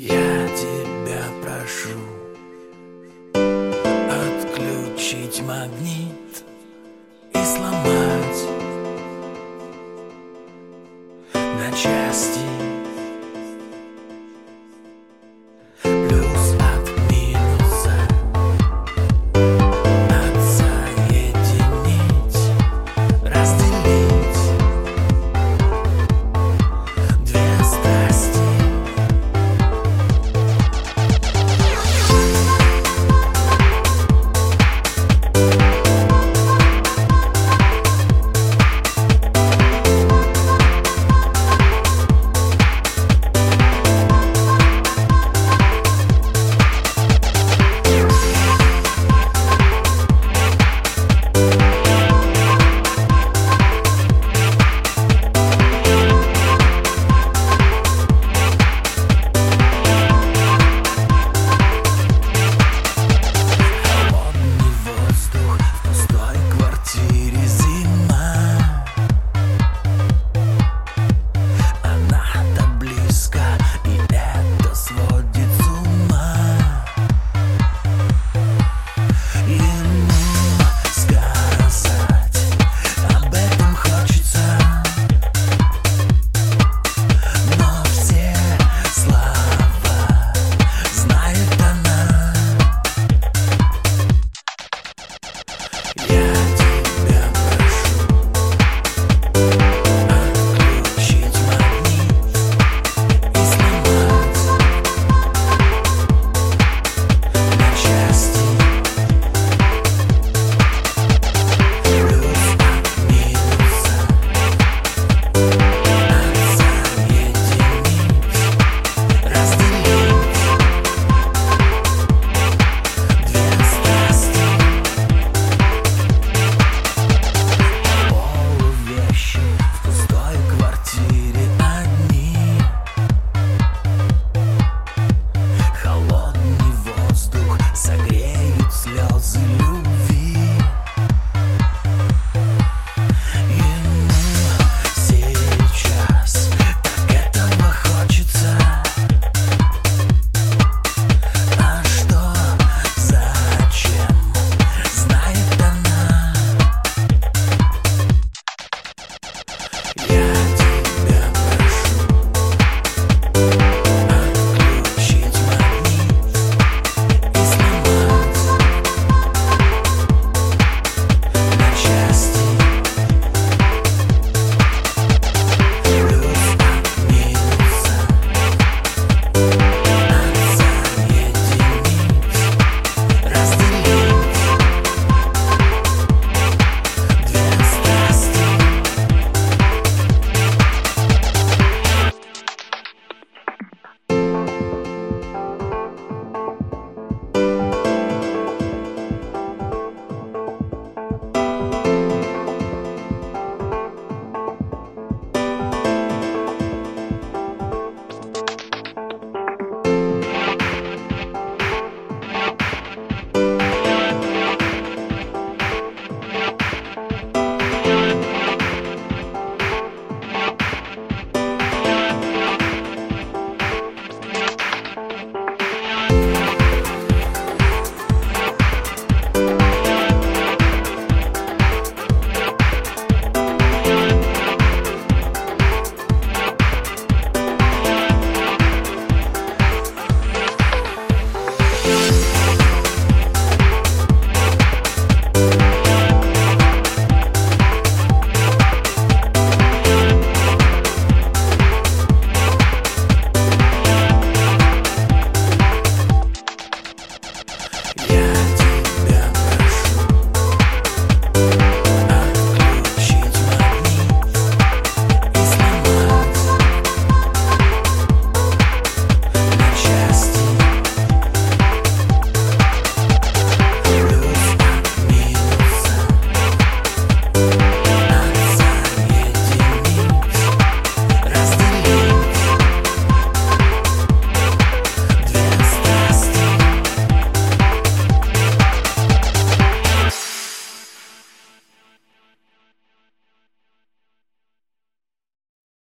Я тебя прошу Отключить магнит thousand